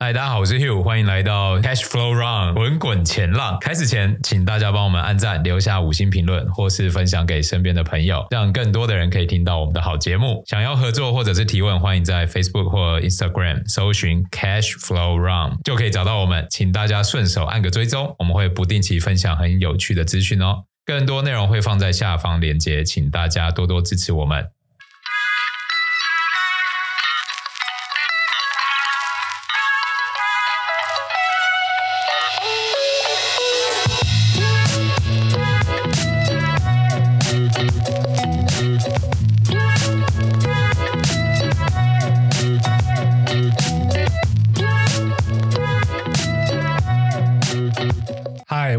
嗨，大家好，我是 Hugh，欢迎来到 Cash Flow Run 滚滚钱浪。开始前，请大家帮我们按赞、留下五星评论，或是分享给身边的朋友，让更多的人可以听到我们的好节目。想要合作或者是提问，欢迎在 Facebook 或 Instagram 搜寻 Cash Flow Run，就可以找到我们。请大家顺手按个追踪，我们会不定期分享很有趣的资讯哦。更多内容会放在下方链接，请大家多多支持我们。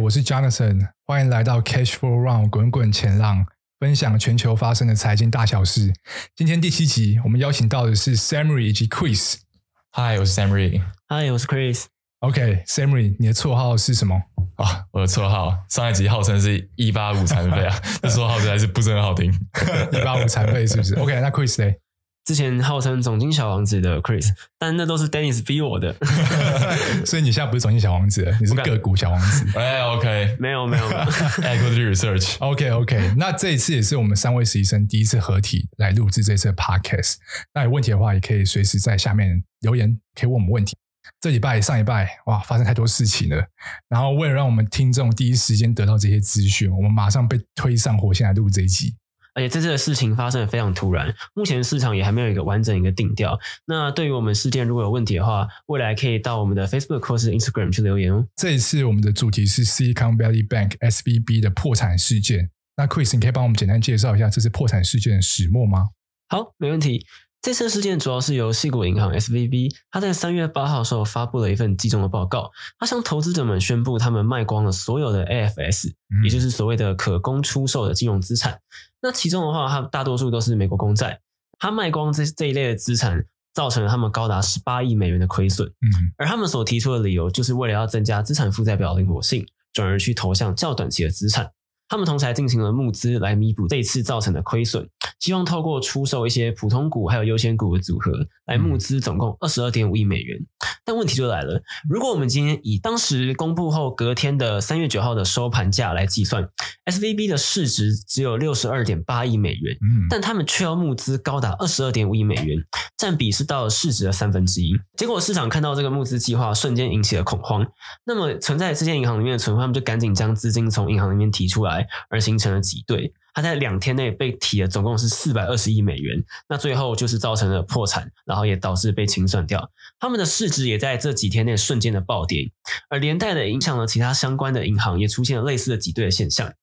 我是 Jonathan，欢迎来到 Cash Flow Run 滚滚前浪，分享全球发生的财经大小事。今天第七集，我们邀请到的是 Samry 以及 Chris。Hi，我是 Samry。Hi，我是 Chris。OK，Sammy，你的绰号是什么？啊、哦，我的绰号上一集号称是一八五残废啊，这绰号实在是不是很好听。一八五残废是不是？OK，那 Chris 呢？之前号称总经小王子的 Chris，但那都是 Dennis 逼我的，所以你现在不是总经小王子，你是个股小王子。哎，OK，没有没有，Equity Research。OK OK，那这一次也是我们三位实习生第一次合体来录制这次的 Podcast。那有问题的话，也可以随时在下面留言，可以问我们问题。这礼拜上礼拜哇，发生太多事情了。然后为了让我们听众第一时间得到这些资讯，我们马上被推上火线来录这一集。而且这次的事情发生的非常突然，目前市场也还没有一个完整一个定调。那对于我们事件如果有问题的话，未来可以到我们的 Facebook 或是 Instagram 去留言哦。这一次我们的主题是 Silicon Valley Bank SVB 的破产事件。那 Chris，你可以帮我们简单介绍一下这次破产事件的始末吗？好，没问题。这次事件主要是由矽谷银行 SVB，他在三月八号的时候发布了一份集中的报告，他向投资者们宣布他们卖光了所有的 AFS，嗯，也就是所谓的可供出售的金融资产。那其中的话，它大多数都是美国公债，他卖光这这一类的资产，造成了他们高达十八亿美元的亏损。嗯，而他们所提出的理由，就是为了要增加资产负债表灵活性，转而去投向较短期的资产。他们同时还进行了募资来弥补这一次造成的亏损，希望透过出售一些普通股还有优先股的组合来募资，总共二十二点五亿美元。但问题就来了，如果我们今天以当时公布后隔天的三月九号的收盘价来计算，SVB 的市值只有六十二点八亿美元，但他们却要募资高达二十二点五亿美元，占比是到了市值的三分之一。结果市场看到这个募资计划，瞬间引起了恐慌。那么存在这些银行里面的存款，他们就赶紧将资金从银行里面提出来。而形成了挤兑，他在两天内被提了总共是四百二十亿美元，那最后就是造成了破产，然后也导致被清算掉。他们的市值也在这几天内瞬间的暴跌，而连带的影响了其他相关的银行，也出现了类似的挤兑的现象。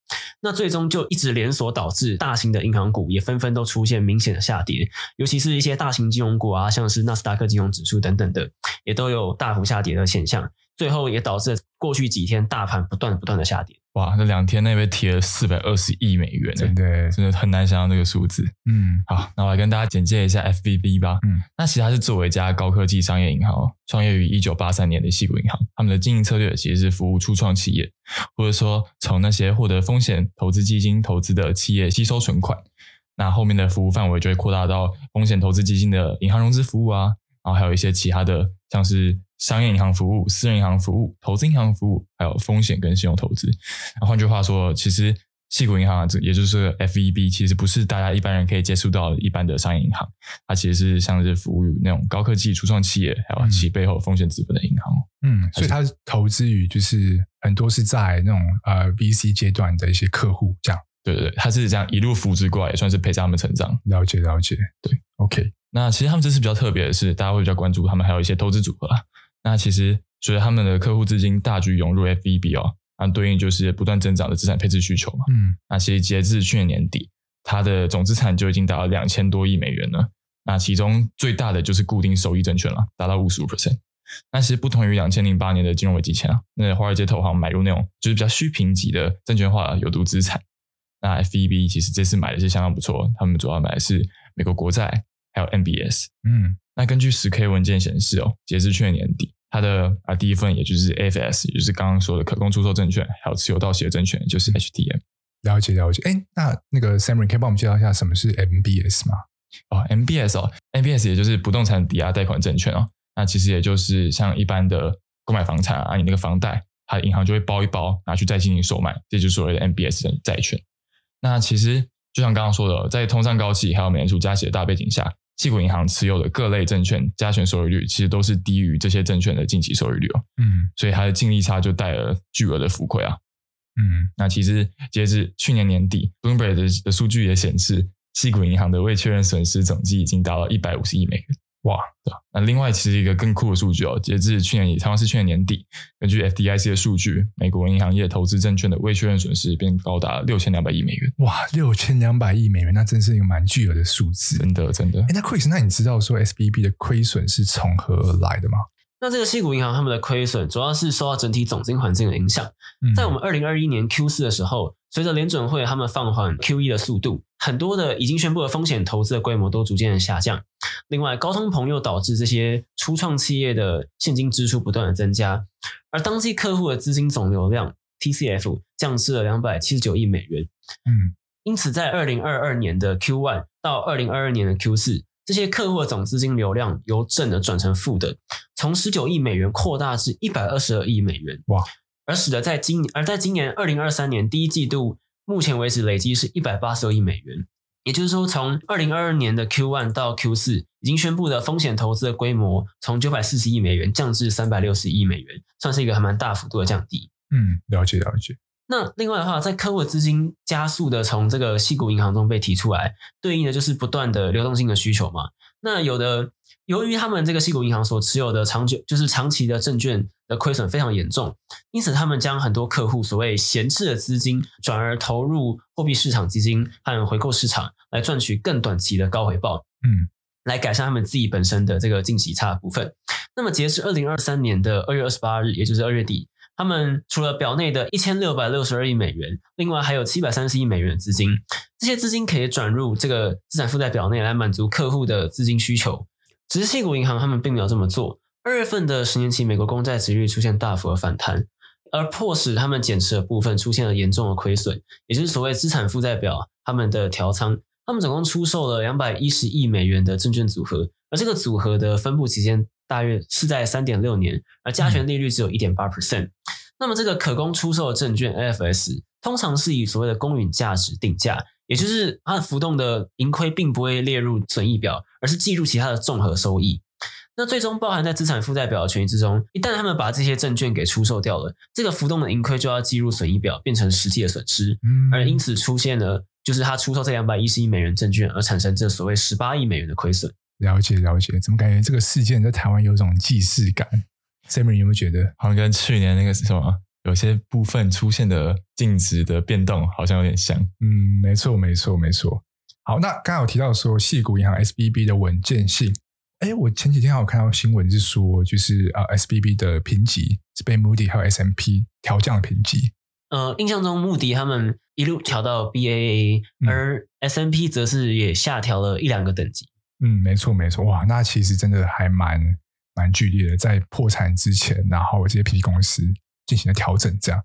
那最终就一直连锁导致大型的银行股也纷纷都出现明显的下跌，尤其是一些大型金融股啊，像是纳斯达克金融指数等等的，也都有大幅下跌的现象。最后也导致过去几天大盘不断不断的下跌。哇，那两天内被提了四百二十亿美元，真的真的很难想象这个数字。嗯，好，那我来跟大家简介一下 FBB 吧。嗯，那其实它是作为一家高科技商业银行，创业于一九八三年的西谷银行。他们的经营策略其实是服务初创企业，或者说从那些获得风险投资基金投资的企业吸收存款。那后面的服务范围就会扩大到风险投资基金的银行融资服务啊，然后还有一些其他的，像是。商业银行服务、私人银行服务、投资银行服务，还有风险跟信用投资。那换句话说，其实矽谷银行这也就是 FEB，其实不是大家一般人可以接触到一般的商业银行，它其实是像是服务于那种高科技初创企业，还有其背后风险资本的银行。嗯，所以它投资于就是很多是在那种呃 VC 阶段的一些客户，这样。对对对，它是这样一路扶植过来，也算是陪着他们成长。了解了解，对，OK。那其实他们这次比较特别的是，大家会比较关注他们还有一些投资组合。那其实随着他们的客户资金大举涌入 FVB 哦，那对应就是不断增长的资产配置需求嘛。嗯，那其实截至去年年底，它的总资产就已经达到两千多亿美元了。那其中最大的就是固定收益证券了，达到五十五 percent。那其实不同于两千零八年的金融危机前啊，那华尔街投行买入那种就是比较虚评级的证券化有毒资产。那 FVB 其实这次买的是相当不错，他们主要买的是美国国债还有 MBS。嗯，那根据十 K 文件显示哦，截至去年年底。它的啊第一份，也就是 AFS，也就是刚刚说的可供出售证券，还有持有到期的证券，就是 HTM。了解了解。哎，那那个 Sammy 可以帮我们介绍一下什么是 MBS 吗？哦，MBS 哦，MBS 也就是不动产抵押贷款证券哦。那其实也就是像一般的购买房产啊，你那个房贷，它的银行就会包一包拿去再进行售卖，这就是所谓的 MBS 的债券。那其实就像刚刚说的，在通胀高企还有美联储加息的大背景下，矽谷银行持有的各类证券加权收益率其实都是低于这些证券的近期收益率哦。嗯，所以它的净利差就带了巨额的浮亏啊。嗯，那其实截至去年年底，Bloomberg 的的数据也显示，矽谷银行的未确认损失总计已经达到一百五十亿美元。哇，对吧？那另外其实一个更酷的数据哦，截至去年也同样是去年年底，根据 FDIC 的数据，美国银行业投资证券的未确认损失便高达六千两百亿美元。哇，六千两百亿美元，那真是一个蛮巨额的数字。真的，真的。哎，那 Chris，那你知道说 SBB 的亏损是从何而来的吗？那这个矽谷银行他们的亏损主要是受到整体总经环境的影响。在我们二零二一年 Q 四的时候，随着联准会他们放缓 QE 的速度，很多的已经宣布的风险投资的规模都逐渐的下降。另外，高通膨又导致这些初创企业的现金支出不断的增加，而当季客户的资金总流量 TCF 降至了两百七十九亿美元。嗯，因此在二零二二年的 Q one 到二零二二年的 Q 四。这些客户的总资金流量由正的转成负的，从十九亿美元扩大至一百二十二亿美元。哇！而使得在今而在今年二零二三年第一季度，目前为止累计是一百八十二亿美元。也就是说，从二零二二年的 Q one 到 Q 四，已经宣布的风险投资的规模从九百四十亿美元降至三百六十亿美元，算是一个还蛮大幅度的降低。嗯，了解了解。那另外的话，在客户的资金加速的从这个矽谷银行中被提出来，对应的就是不断的流动性的需求嘛。那有的由于他们这个矽谷银行所持有的长久就是长期的证券的亏损非常严重，因此他们将很多客户所谓闲置的资金转而投入货币市场基金和回购市场，来赚取更短期的高回报。嗯，来改善他们自己本身的这个净息差的部分。那么截至二零二三年的二月二十八日，也就是二月底。他们除了表内的一千六百六十二亿美元，另外还有七百三十亿美元的资金，这些资金可以转入这个资产负债表内来满足客户的资金需求。只是硅谷银行他们并没有这么做。二月份的十年期美国公债殖率出现大幅的反弹，而迫使他们减持的部分出现了严重的亏损，也就是所谓资产负债表他们的调仓。他们总共出售了两百一十亿美元的证券组合，而这个组合的分布期间。大约是在三点六年，而加权利率只有一点八 percent。那么，这个可供出售的证券 AFS 通常是以所谓的公允价值定价，也就是它的浮动的盈亏并不会列入损益表，而是计入其他的综合收益。那最终包含在资产负债表的权益之中。一旦他们把这些证券给出售掉了，这个浮动的盈亏就要计入损益表，变成实际的损失。而因此出现了，就是他出售这两百一十亿美元证券而产生这所谓十八亿美元的亏损。了解了解，怎么感觉这个事件在台湾有种既视感？Sammy 有没有觉得好像跟去年那个是什么，有些部分出现的净值的变动好像有点像？嗯，没错没错没错。好，那刚刚有提到说矽谷银行 SBB 的稳健性，哎，我前几天还有看到新闻是说，就是呃 SBB 的评级是被 Moody 还有 S M P 调降评级。呃，印象中穆迪他们一路调到 BAA，而 S M P 则是也下调了一两个等级。嗯，没错没错，哇，那其实真的还蛮蛮剧烈的，在破产之前，然后这些 PE 公司进行了调整，这样。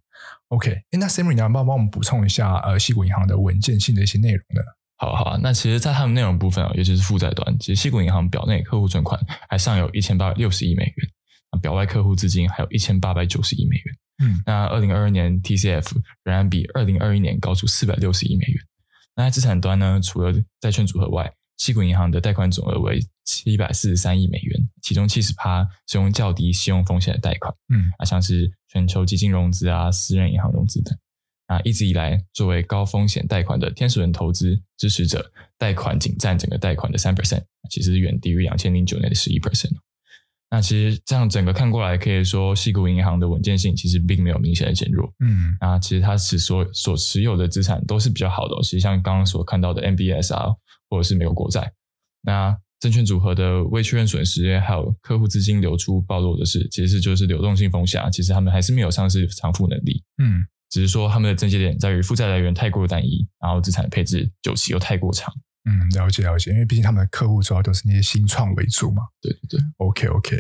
OK，诶那 Samuel 你要不要帮我们补充一下呃，西谷银行的稳健性的一些内容呢？好好，那其实，在他们内容部分啊，尤其是负债端，其实西谷银行表内客户存款还尚有一千八百六十亿美元，表外客户资金还有一千八百九十亿美元。嗯，那二零二二年 TCF 仍然比二零二一年高出四百六十亿美元。那在资产端呢，除了债券组合外，西谷银行的贷款总额为七百四十三亿美元，其中七十趴是用较低信用风险的贷款，嗯，啊，像是全球基金融资啊、私人银行融资等。啊，一直以来作为高风险贷款的天使轮投资支持者，贷款仅占整个贷款的三 percent，其实远低于两千零九年的十一 percent。那其实这样整个看过来，可以说西谷银行的稳健性其实并没有明显的减弱，嗯，那其实它是所所持有的资产都是比较好的，其实像刚刚所看到的 MBS 啊。或者是美国国债，那证券组合的未确认损失，还有客户资金流出暴露的是，其实就是流动性风险啊。其实他们还是没有上市偿付能力，嗯，只是说他们的症结点在于负债来源太过单一，然后资产配置久期又太过长。嗯，了解了解，因为毕竟他们的客户主要都是那些新创为主嘛。对对对，OK OK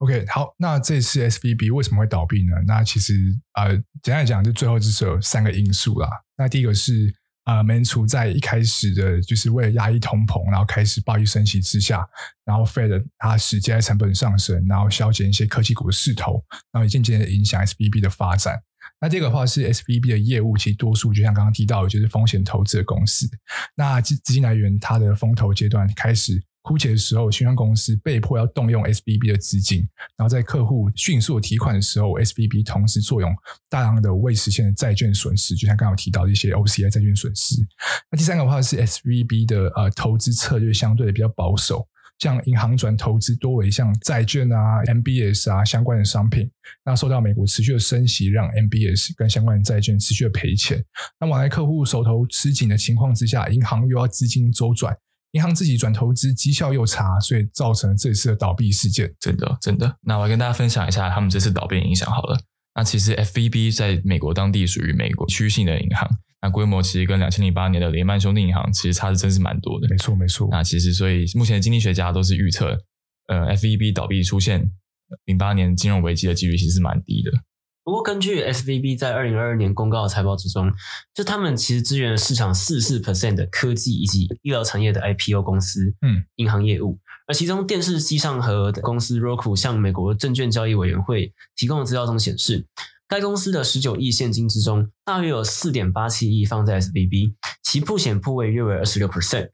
OK，好，那这次 SBB 为什么会倒闭呢？那其实呃，简单来讲，就最后就是有三个因素啦。那第一个是。呃，美联储在一开始的就是为了压抑通膨，然后开始暴力升息之下，然后 Fed 它使借贷成本上升，然后消减一些科技股的势头，然后也渐渐的影响 SBB 的发展。那这个的话是 SVB 的业务，其实多数就像刚刚提到，就是风险投资的公司。那资资金来源，它的风投阶段开始枯竭的时候，信用公司被迫要动用 SVB 的资金，然后在客户迅速提款的时候，SVB 同时作用大量的未实现的债券损失，就像刚刚提到的一些 OCI 债券损失。那第三个的话是 SVB 的呃投资策略相对的比较保守。像银行转投资多为像债券啊、MBS 啊相关的商品，那受到美国持续的升息，让 MBS 跟相关的债券持续的赔钱。那往来客户手头吃紧的情况之下，银行又要资金周转，银行自己转投资绩效又差，所以造成了这次的倒闭事件。真的，真的。那我来跟大家分享一下他们这次倒闭影响好了。那其实 FVB 在美国当地属于美国区域性的银行。那规模其实跟两千零八年的雷曼兄弟银行其实差的真是蛮多的。没错，没错。那其实所以目前的经济学家都是预测，呃，SVB 倒闭出现零八年金融危机的几率其实是蛮低的。不过根据 SVB 在二零二二年公告的财报之中，就他们其实支援了市场四十四 percent 的科技以及医疗产业的 IPO 公司，嗯，银行业务。而其中电视机上和公司 Roku 向美国证券交易委员会提供的资料中显示。该公司的十九亿现金之中，大约有四点八七亿放在 SBB，其铺险部位约为二十六 percent。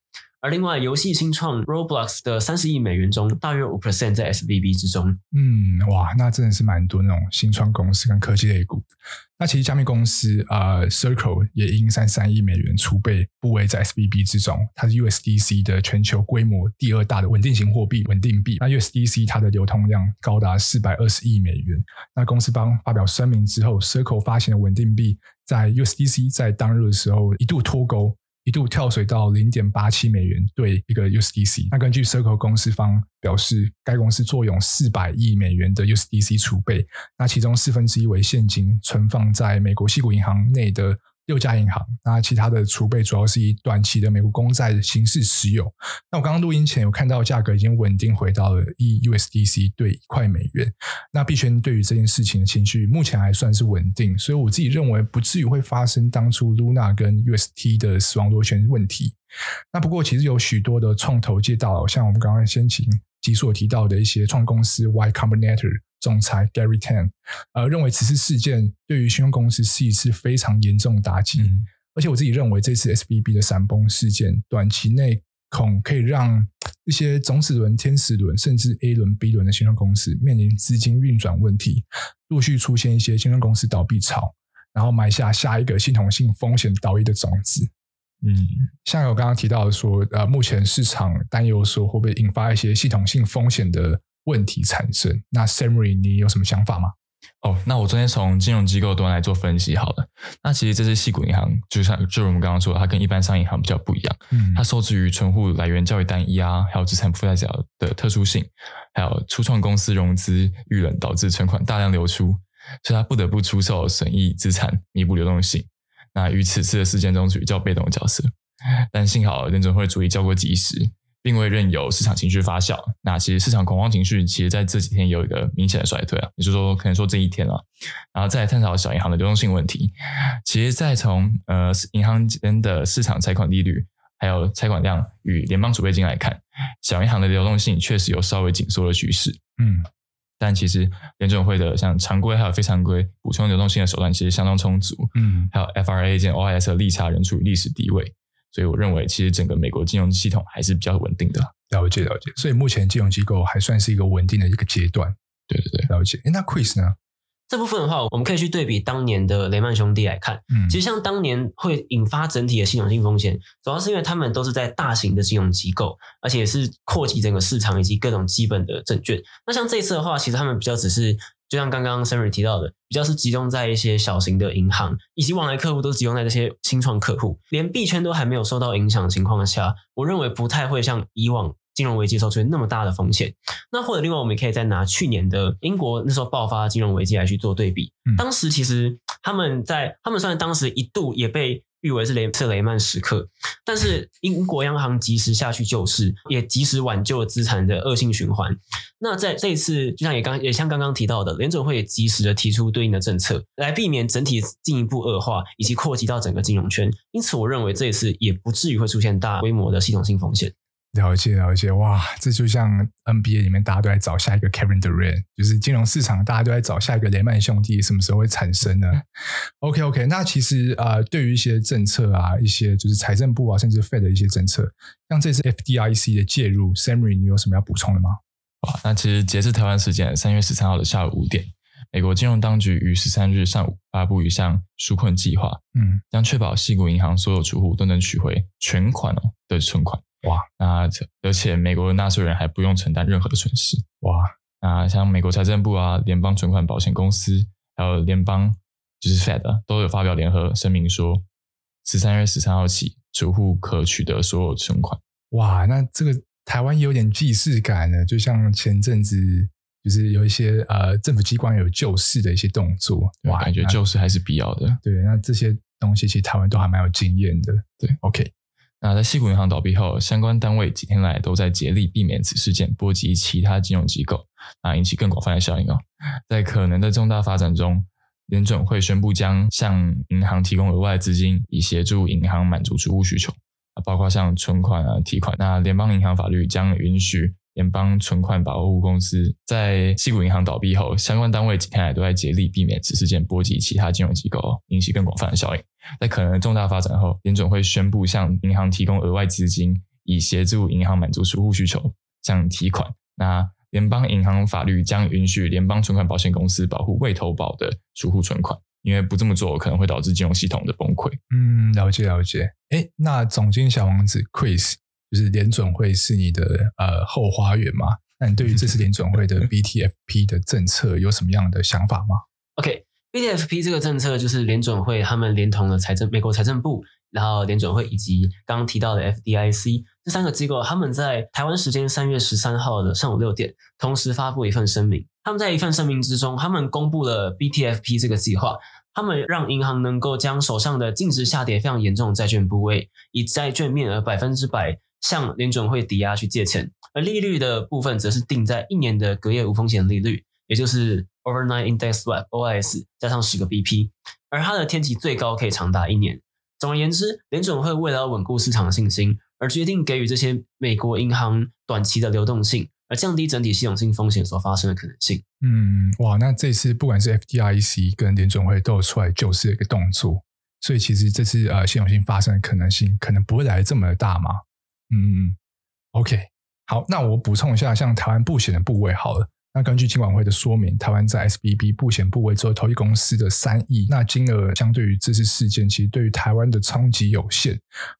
而另外，游戏新创 Roblox 的三十亿美元中，大约五 percent 在 SVB 之中。嗯，哇，那真的是蛮多那种新创公司跟科技类股。那其实加密公司呃 Circle 也因三三亿美元储备部位在 SVB 之中，它是 USDC 的全球规模第二大的稳定型货币稳定币。那 USDC 它的流通量高达四百二十亿美元。那公司方发表声明之后，Circle 发行的稳定币在 USDC 在当日的时候一度脱钩。一度跳水到零点八七美元兑一个 USDC。那根据 Circle 公司方表示，该公司坐拥四百亿美元的 USDC 储备，那其中四分之一为现金存放在美国西谷银行内的。六家银行，那其他的储备主要是以短期的美国公债的形式持有。那我刚刚录音前有看到价格已经稳定回到了一 USDC 兑一块美元。那币圈对于这件事情的情绪目前还算是稳定，所以我自己认为不至于会发生当初 Luna 跟 UST 的死亡螺旋问题。那不过其实有许多的创投界大佬，像我们刚刚先前集所提到的一些创公司 Y Combinator。总裁 Gary Tan，呃，认为此次事件对于信用公司是一次非常严重的打击，嗯、而且我自己认为这次 SBB 的闪崩事件，短期内恐可以让一些种子轮、天使轮甚至 A 轮、B 轮的信用公司面临资金运转问题，陆续出现一些信用公司倒闭潮，然后埋下下一个系统性风险倒移的种子。嗯，像我刚刚提到的说，呃，目前市场担忧说会不会引发一些系统性风险的。问题产生，那 Samuel 你有什么想法吗？哦，那我昨天从金融机构端来做分析好了。那其实这支系股银行，就像就我们刚刚说的，它跟一般商业银行比较不一样。嗯，它受制于存户来源较为单一啊，还有资产负债表的特殊性，还有初创公司融资遇冷导致存款大量流出，所以它不得不出售损益资产弥补流动性。那于此次的事件中处于较被动的角色，但幸好联准会处理较过及时。并未任由市场情绪发酵。那其实市场恐慌情绪，其实在这几天有一个明显的衰退啊，也就是说，可能说这一天啊，然后再来探讨小银行的流动性问题。其实，再从呃银行间的市场拆款利率，还有拆款量与联邦储备金来看，小银行的流动性确实有稍微紧缩的趋势。嗯，但其实联准会的像常规还有非常规补充流动性的手段其实相当充足。嗯，还有 FRA 兼 OIS 的利差仍处于历史低位。所以我认为，其实整个美国金融系统还是比较稳定的。了解了解，所以目前金融机构还算是一个稳定的一个阶段。对对对，了解。诶，那 Chris 呢？这部分的话，我们可以去对比当年的雷曼兄弟来看。嗯，其实像当年会引发整体的系统性风险，主要是因为他们都是在大型的金融机构，而且是扩及整个市场以及各种基本的证券。那像这一次的话，其实他们比较只是。就像刚刚 Samuel 提到的，比较是集中在一些小型的银行，以及往来客户都集中在这些新创客户，连币圈都还没有受到影响的情况下，我认为不太会像以往金融危机时候出现那么大的风险。那或者另外，我们也可以再拿去年的英国那时候爆发金融危机来去做对比，当时其实他们在他们虽然当时一度也被誉为是雷特雷曼时刻。但是英国央行及时下去救市，也及时挽救了资产的恶性循环。那在这一次，就像也刚也像刚刚提到的，联准会也及时的提出对应的政策，来避免整体进一步恶化，以及扩及到整个金融圈。因此，我认为这一次也不至于会出现大规模的系统性风险。了解了解，哇，这就像 NBA 里面大家都在找下一个 Kevin Durant，就是金融市场大家都在找下一个雷曼兄弟什么时候会产生呢？OK OK，那其实呃，对于一些政策啊，一些就是财政部啊，甚至 Fed 的一些政策，像这次 FDIC 的介入，Samuel 你有什么要补充的吗？哇，那其实截至台湾时间三月十三号的下午五点，美国金融当局于十三日上午发布一项纾困计划，嗯，将确保矽谷银行所有储户都能取回全款哦的存款。哇，那而且美国的纳税人还不用承担任何的损失。哇，那像美国财政部啊、联邦存款保险公司，还有联邦就是 Fed 都有发表联合声明说，十三月十三号起，储户可取得所有存款。哇，那这个台湾有点既视感呢，就像前阵子就是有一些呃政府机关有救市的一些动作，哇，感觉救市还是必要的。对，那这些东西其实台湾都还蛮有经验的。对，OK。那在矽谷银行倒闭后，相关单位几天来都在竭力避免此事件波及其他金融机构，啊，引起更广泛的效应哦。在可能的重大发展中，联准会宣布将向银行提供额外资金，以协助银行满足储户需求，啊，包括像存款啊、提款。那联邦银行法律将允许。联邦存款保护公司在矽谷银行倒闭后，相关单位几天来都在竭力避免此事件波及其他金融机构，引起更广泛的效应。在可能的重大发展后，联准会宣布向银行提供额外资金，以协助银行满足储户需求，像提款。那联邦银行法律将允许联邦存款保险公司保护未投保的储户存款，因为不这么做可能会导致金融系统的崩溃。嗯，了解了解。诶，那总经小王子 Chris。就是联准会是你的呃后花园吗？那你对于这次联准会的 BTFP 的政策有什么样的想法吗？OK，BTFP、BTFP 这个政策就是联准会他们连同了财政美国财政部，然后联准会以及刚刚提到的 FDIC 这三个机构，他们在台湾时间三月十三号的上午六点，同时发布一份声明。他们在一份声明之中，他们公布了 BTFP 这个计划，他们让银行能够将手上的净值下跌非常严重的债券部位，以债券面额百分之百。向联准会抵押去借钱，而利率的部分则是定在一年的隔夜无风险利率，也就是 Overnight Index Swap（OIS） 加上十个 BP，而它的天期最高可以长达一年。总而言之，联准会为了稳固市场的信心，而决定给予这些美国银行短期的流动性，而降低整体系统性风险所发生的可能性。嗯，哇，那这次不管是 FDIC 跟联准会都有出来救市的一个动作，所以其实这次呃系统性发生的可能性可能不会来这么的大嘛。嗯，OK，好，那我补充一下，像台湾布险的部位好了。那根据金管会的说明，台湾在 SBB 不显部位做投资公司的三亿，那金额相对于这次事件，其实对于台湾的冲击有限。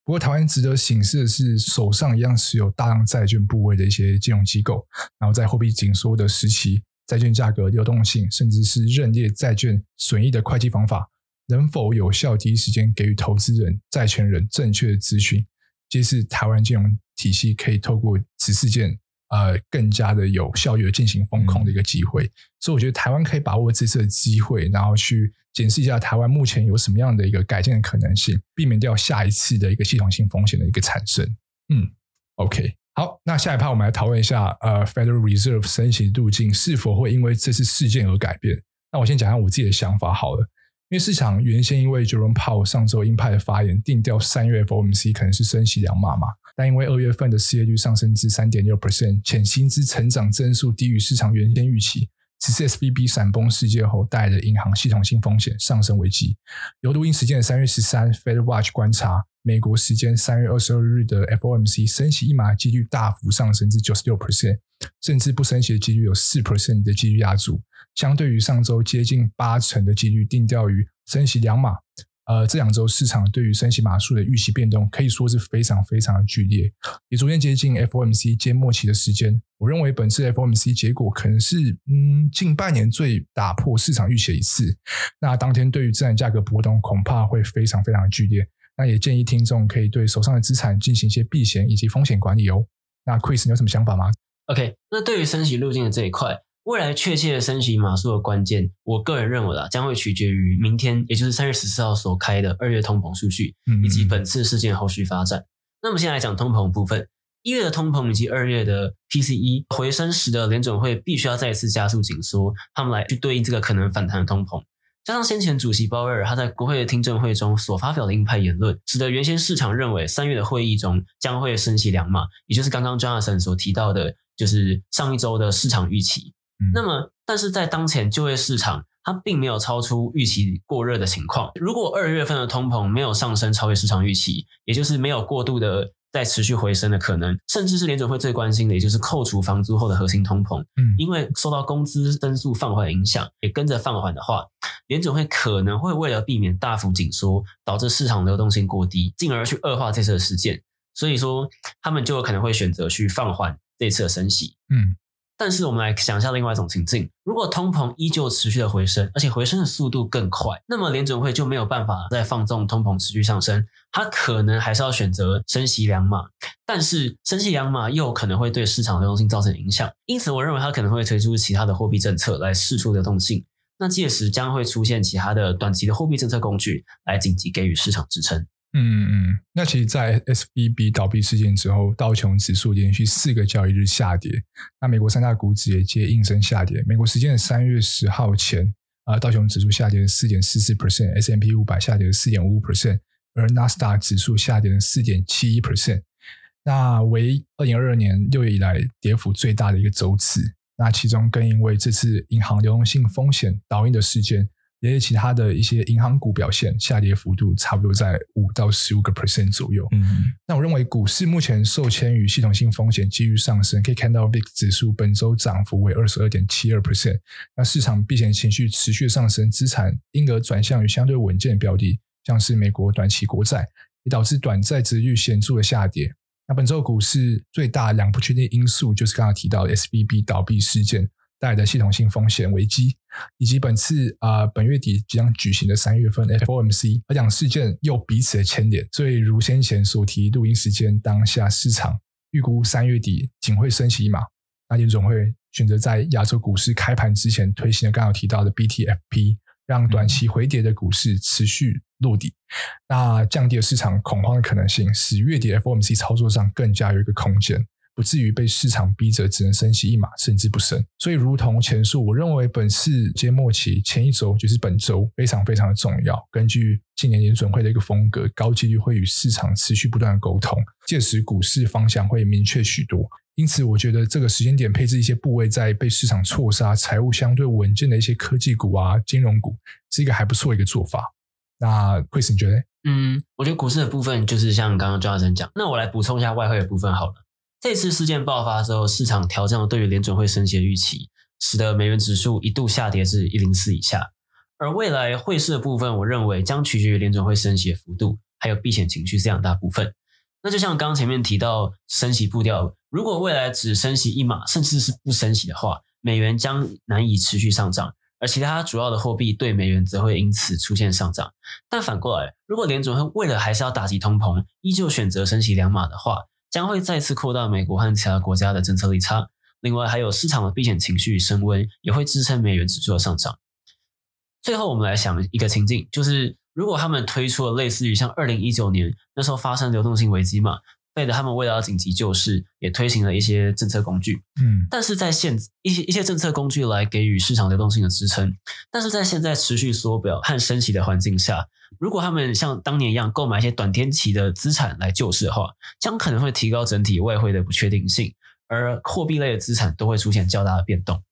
不过，台湾值得省视的是，手上一样持有大量债券部位的一些金融机构，然后在货币紧缩的时期，债券价格流动性，甚至是认列债券损益的会计方法，能否有效第一时间给予投资人、债权人正确的资讯？其实是台湾金融体系可以透过此事件，呃，更加的有效率的进行风控的一个机会。嗯、所以我觉得台湾可以把握这次的机会，然后去检视一下台湾目前有什么样的一个改进的可能性，避免掉下一次的一个系统性风险的一个产生。嗯，OK，好，那下一趴我们来讨论一下，呃，Federal Reserve 升息路径是否会因为这次事件而改变？那我先讲下我自己的想法好了。因为市场原先因为 Jerome Powell 上周鹰派的发言定调三月 FOMC 可能是升息两码嘛，但因为二月份的失业率上升至三点六 percent，且薪资成长增速低于市场原先预期，此次 SBB 闪崩事件后带来的银行系统性风险上升危机。由录音时间的三月十三，Fed Watch 观察美国时间三月二十二日的 FOMC 升息一码的几率大幅上升至九十六 percent，甚至不升息的几率有四 percent 的几率压住。相对于上周接近八成的几率定调于升息两码，呃，这两周市场对于升息码数的预期变动可以说是非常非常的剧烈，也逐渐接近 FOMC 届末期的时间。我认为本次 FOMC 结果可能是嗯近半年最打破市场预期的一次。那当天对于资产价格波动恐怕会非常非常的剧烈。那也建议听众可以对手上的资产进行一些避险以及风险管理哦。那 Chris 你有什么想法吗？OK，那对于升息路径的这一块。未来确切的升息码数的关键，我个人认为啊，将会取决于明天，也就是三月十四号所开的二月通膨数据，以及本次事件后续发展。那么，先来讲通膨部分，一月的通膨以及二月的 PCE 回升时的联准会必须要再次加速紧缩，他们来去对应这个可能反弹的通膨。加上先前主席鲍威尔他在国会的听证会中所发表的鹰派言论，使得原先市场认为三月的会议中将会升息两码，也就是刚刚 Jonathan 所提到的，就是上一周的市场预期。嗯、那么，但是在当前就业市场，它并没有超出预期过热的情况。如果二月份的通膨没有上升超越市场预期，也就是没有过度的再持续回升的可能，甚至是联准会最关心的，也就是扣除房租后的核心通膨，嗯，因为受到工资增速放缓的影响，也跟着放缓的话，联准会可能会为了避免大幅紧缩，导致市场流动性过低，进而去恶化这次的事件。所以说，他们就有可能会选择去放缓这次的升息，嗯。但是我们来想一下另外一种情境：如果通膨依旧持续的回升，而且回升的速度更快，那么联准会就没有办法再放纵通膨持续上升，它可能还是要选择升息两码。但是升息两码又可能会对市场流动性造成影响，因此我认为它可能会推出其他的货币政策来释出流动性。那届时将会出现其他的短期的货币政策工具来紧急给予市场支撑。嗯嗯，那其实，在 SVB 倒闭事件之后，道琼指数连续四个交易日下跌，那美国三大股指也皆应声下跌。美国时间的三月十号前，啊，道琼指数下跌了四点四四 percent，S&P 五百下跌了四点五五 percent，而纳斯达克指数下跌了四点七一 percent，那为二零二二年六月以来跌幅最大的一个周次。那其中更因为这次银行流动性风险导因的事件。也有其他的一些银行股表现下跌幅度差不多在五到十五个 percent 左右。嗯，那我认为股市目前受牵于系统性风险继续上升，可以看到 VIX 指数本周涨幅为二十二点七二 percent。那市场避险情绪持续上升，资产因而转向于相对稳健的标的，像是美国短期国债，也导致短债殖利率显著的下跌。那本周股市最大两不确定因素就是刚刚提到的 S B B 倒闭事件。带来的系统性风险危机，以及本次啊、本月底即将举行的三月份 FOMC，而两事件又彼此的牵连，所以如先前所提，录音时间当下市场预估三月底仅会升息一码，那联总会选择在亚洲股市开盘之前推行了刚刚提到的 BTFP，让短期回跌的股市持续落底，那降低了市场恐慌的可能性，使月底 FOMC 操作上更加有一个空间。不至于被市场逼着只能升息一码，甚至不升。所以，如同前述，我认为本次揭末期前一周就是本周非常非常的重要。根据今年联准会的一个风格，高几率会与市场持续不断的沟通，届时股市方向会明确许多。因此，我觉得这个时间点配置一些部位在被市场错杀、财务相对稳健的一些科技股啊、金融股，是一个还不错的一个做法。那 Chris 你觉得？嗯，我觉得股市的部分就是像刚刚庄先生讲，那我来补充一下外汇的部分好了。这次事件爆发之后，市场调降了对于联准会升息的预期，使得美元指数一度下跌至一零四以下。而未来汇市的部分，我认为将取决于联准会升息的幅度，还有避险情绪这两大部分。那就像刚前面提到升息步调，如果未来只升息一码，甚至是不升息的话，美元将难以持续上涨，而其他主要的货币对美元则会因此出现上涨。但反过来，如果联准会为了还是要打击通膨，依旧选择升息两码的话，将会再次扩大美国和其他国家的政策利差，另外还有市场的避险情绪升温，也会支撑美元指数的上涨。最后，我们来想一个情境，就是如果他们推出了类似于像二零一九年那时候发生流动性危机嘛，费德他们为了要紧急救市，也推行了一些政策工具，嗯，但是在现一些一些政策工具来给予市场流动性的支撑，但是在现在持续缩表和升息的环境下。如果他们像当年一样购买一些短天期的资产来救市的话，将可能会提高整体外汇的不确定性，而货币类的资产都会出现较大的变动。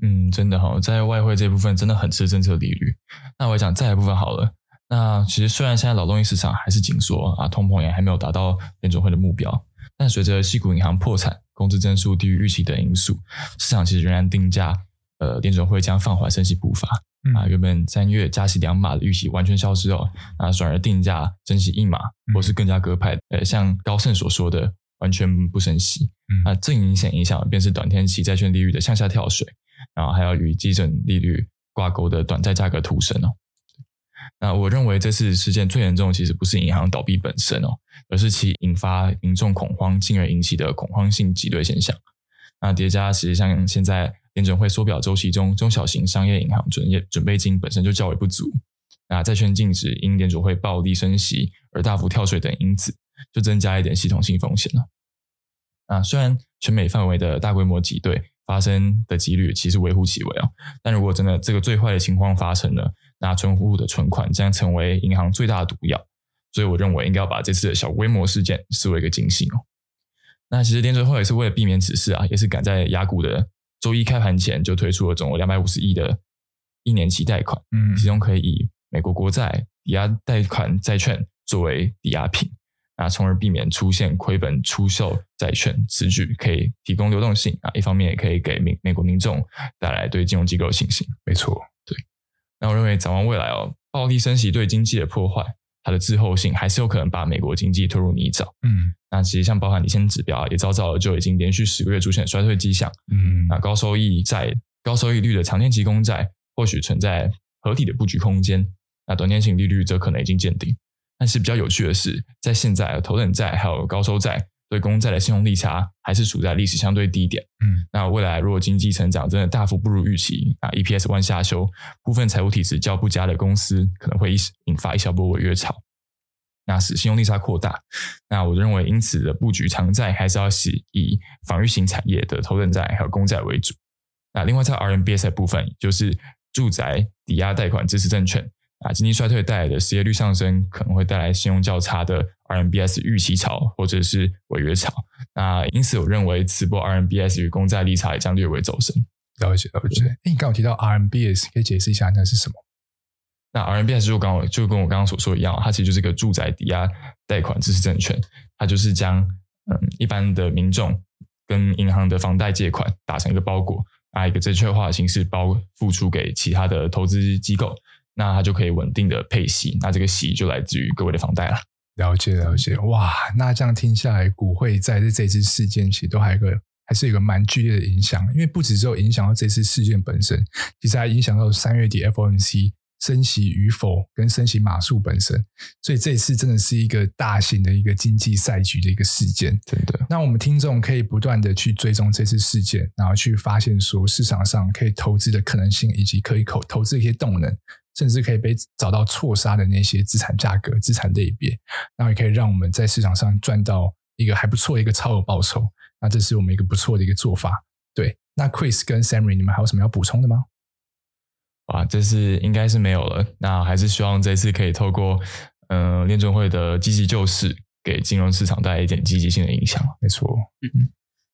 嗯，真的哈，在外汇这部分真的很吃政策利率。那我讲再一部分好了。那其实虽然现在劳动力市场还是紧缩啊，通膨也还没有达到联准会的目标，但随着西谷银行破产、工资增速低于预期等因素，市场其实仍然定价，呃，联准会将放缓升息步伐。啊，原本三月加息两码的预期完全消失哦，啊，转而定价升息一码，或是更加鸽派，呃，像高盛所说的完全不升息。啊，最明显影响便是短天期债券利率的向下跳水，然后还有与基准利率挂钩的短债价格突升哦。那我认为这次事件最严重其实不是银行倒闭本身哦，而是其引发民众恐慌，进而引起的恐慌性挤兑现象。那叠加，实际上现在。联准会缩表周期中，中小型商业银行准业准备金本身就较为不足。那债券净值因联准会暴力升息而大幅跳水等因子，就增加一点系统性风险了。啊，虽然全美范围的大规模挤兑发生的几率其实微乎其微啊，但如果真的这个最坏的情况发生了，那存户的存款将成为银行最大的毒药。所以我认为应该要把这次的小规模事件视为一个警醒哦。那其实联准会也是为了避免此事啊，也是赶在雅股的周一开盘前就推出了总额两百五十亿的一年期贷款，嗯，其中可以以美国国债抵押贷款债券作为抵押品，那，从而避免出现亏本出售债券，此举可以提供流动性啊，一方面也可以给美美国民众带来对金融机构的信心。没错，对。那我认为展望未来哦，暴力升息对经济的破坏。它的滞后性还是有可能把美国经济推入泥沼。嗯，那其实像包含领先指标啊，也早早就已经连续十个月出现衰退迹象。嗯，那高收益债、高收益率的长天期公债或许存在合理的布局空间。那短天型利率则可能已经见顶。但是比较有趣的是，在现在头等债还有高收债对公债的信用利差还是处在历史相对低点。嗯，那未来如果经济成长真的大幅不如预期啊，EPS 弯下修，部分财务体质较不佳的公司可能会引发一小波违约潮，那使信用利差扩大。那我认为，因此的布局长债还是要是以防御型产业的头等债还有公债为主。那另外在 RMBS 的部分，就是住宅抵押贷款支持证券。啊，经济衰退带来的失业率上升，可能会带来信用较差的 RMBS 预期潮，或者是违约潮。那因此，我认为此波 RMBS 与公债利差也将略微走升。了解，了解。哎，你刚刚提到 RMBS，可以解释一下那是什么？那 RMBS 就刚就跟我刚刚所说一样，它其实就是一个住宅抵押贷款支持证券，它就是将嗯一般的民众跟银行的房贷借款打成一个包裹，拿一个证券化的形式包付出给其他的投资机构。那它就可以稳定的配息，那这个息就来自于各位的房贷了。了解了解，哇，那这样听下来，股汇在这次事件其实都还有个还是有一个蛮剧烈的影响，因为不止只有影响到这次事件本身，其实还影响到三月底 FOMC 升息与否跟升息码数本身，所以这次真的是一个大型的一个经济赛局的一个事件，真的。那我们听众可以不断的去追踪这次事件，然后去发现说市场上可以投资的可能性，以及可以投投资的一些动能。甚至可以被找到错杀的那些资产价格、资产类别，然后也可以让我们在市场上赚到一个还不错的一个超额报酬。那这是我们一个不错的一个做法。对，那 Chris 跟 Sammy，你们还有什么要补充的吗？哇，这次应该是没有了。那还是希望这次可以透过嗯、呃、联准会的积极救市，给金融市场带来一点积极性的影响。没错。嗯，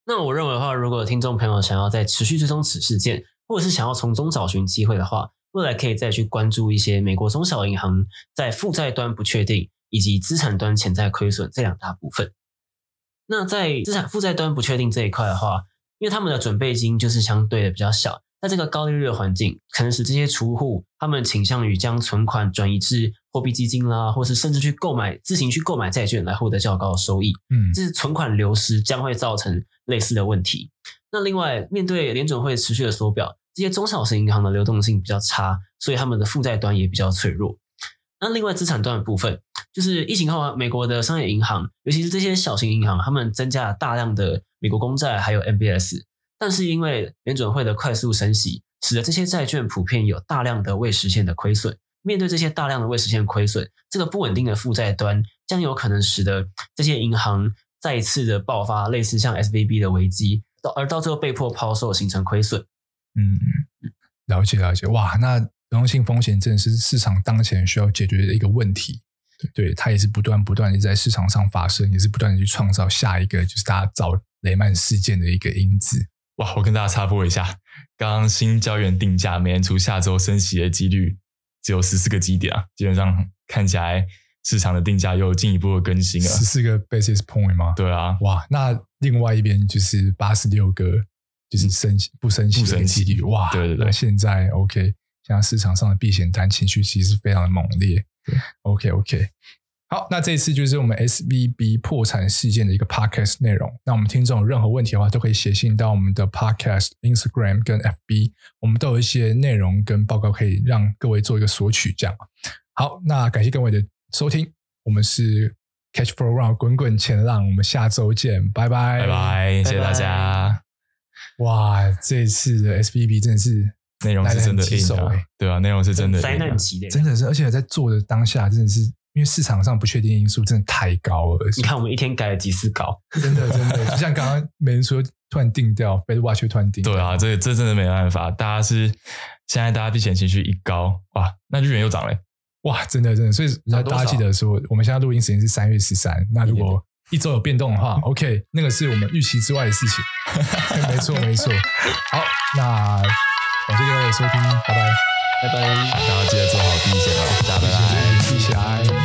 那我认为的话，如果听众朋友想要在持续追踪此事件，或者是想要从中找寻机会的话，未来可以再去关注一些美国中小银行在负债端不确定以及资产端潜在亏损这两大部分。那在资产负债端不确定这一块的话，因为他们的准备金就是相对的比较小，在这个高利率的环境，可能使这些储户他们倾向于将存款转移至货币基金啦，或是甚至去购买自行去购买债券来获得较高的收益。嗯，这是存款流失将会造成类似的问题。那另外，面对联准会持续的缩表。这些中小型银行的流动性比较差，所以他们的负债端也比较脆弱。那另外资产端的部分，就是疫情后美国的商业银行，尤其是这些小型银行，他们增加了大量的美国公债还有 MBS，但是因为联准会的快速升息，使得这些债券普遍有大量的未实现的亏损。面对这些大量的未实现亏损，这个不稳定的负债端将有可能使得这些银行再一次的爆发类似像 SVB 的危机，到而到最后被迫抛售，形成亏损。嗯，了解了解，哇，那流动性风险真的是市场当前需要解决的一个问题。对，它也是不断不断的在市场上发生，也是不断的去创造下一个就是大家找雷曼事件的一个因子。哇，我跟大家插播一下，刚刚新胶原定价，美联储下周升息的几率只有十四个基点啊，基本上看起来市场的定价又进一步的更新了，十四个 basis point 吗？对啊，哇，那另外一边就是八十六个。就是升息不升息的几率哇！对对对，那现在 OK，现在市场上的避险单情绪其实非常的猛烈。，OK OK，好，那这一次就是我们 SVB 破产事件的一个 Podcast 内容。那我们听众有任何问题的话，都可以写信到我们的 Podcast Instagram 跟 FB，我们都有一些内容跟报告可以让各位做一个索取。这样，好，那感谢各位的收听，我们是 Catch Flow Round 滚滚前浪，我们下周见，拜拜，拜拜，谢谢大家。哇，这一次的 SVB 真的是内容是真的硬啊，对啊，内容是真的灾难级的，真的是，而且在做的当下，真的是因为市场上不确定因素真的太高了。你看，我们一天改了几次稿，真的真的，就像刚刚没人说突然定掉，Fed Watch 突然定掉。对啊，这这真的没办法，大家是现在大家避险情绪一高，哇，那日元又涨了，哇，真的真的，所以大家记得说，我们现在录音时间是三月十三，那如果一周有变动的话，OK，那个是我们预期之外的事情。没错，没错。好，那感谢各位的收听，拜拜，拜拜。大家记得做好第一件啊，拜拜。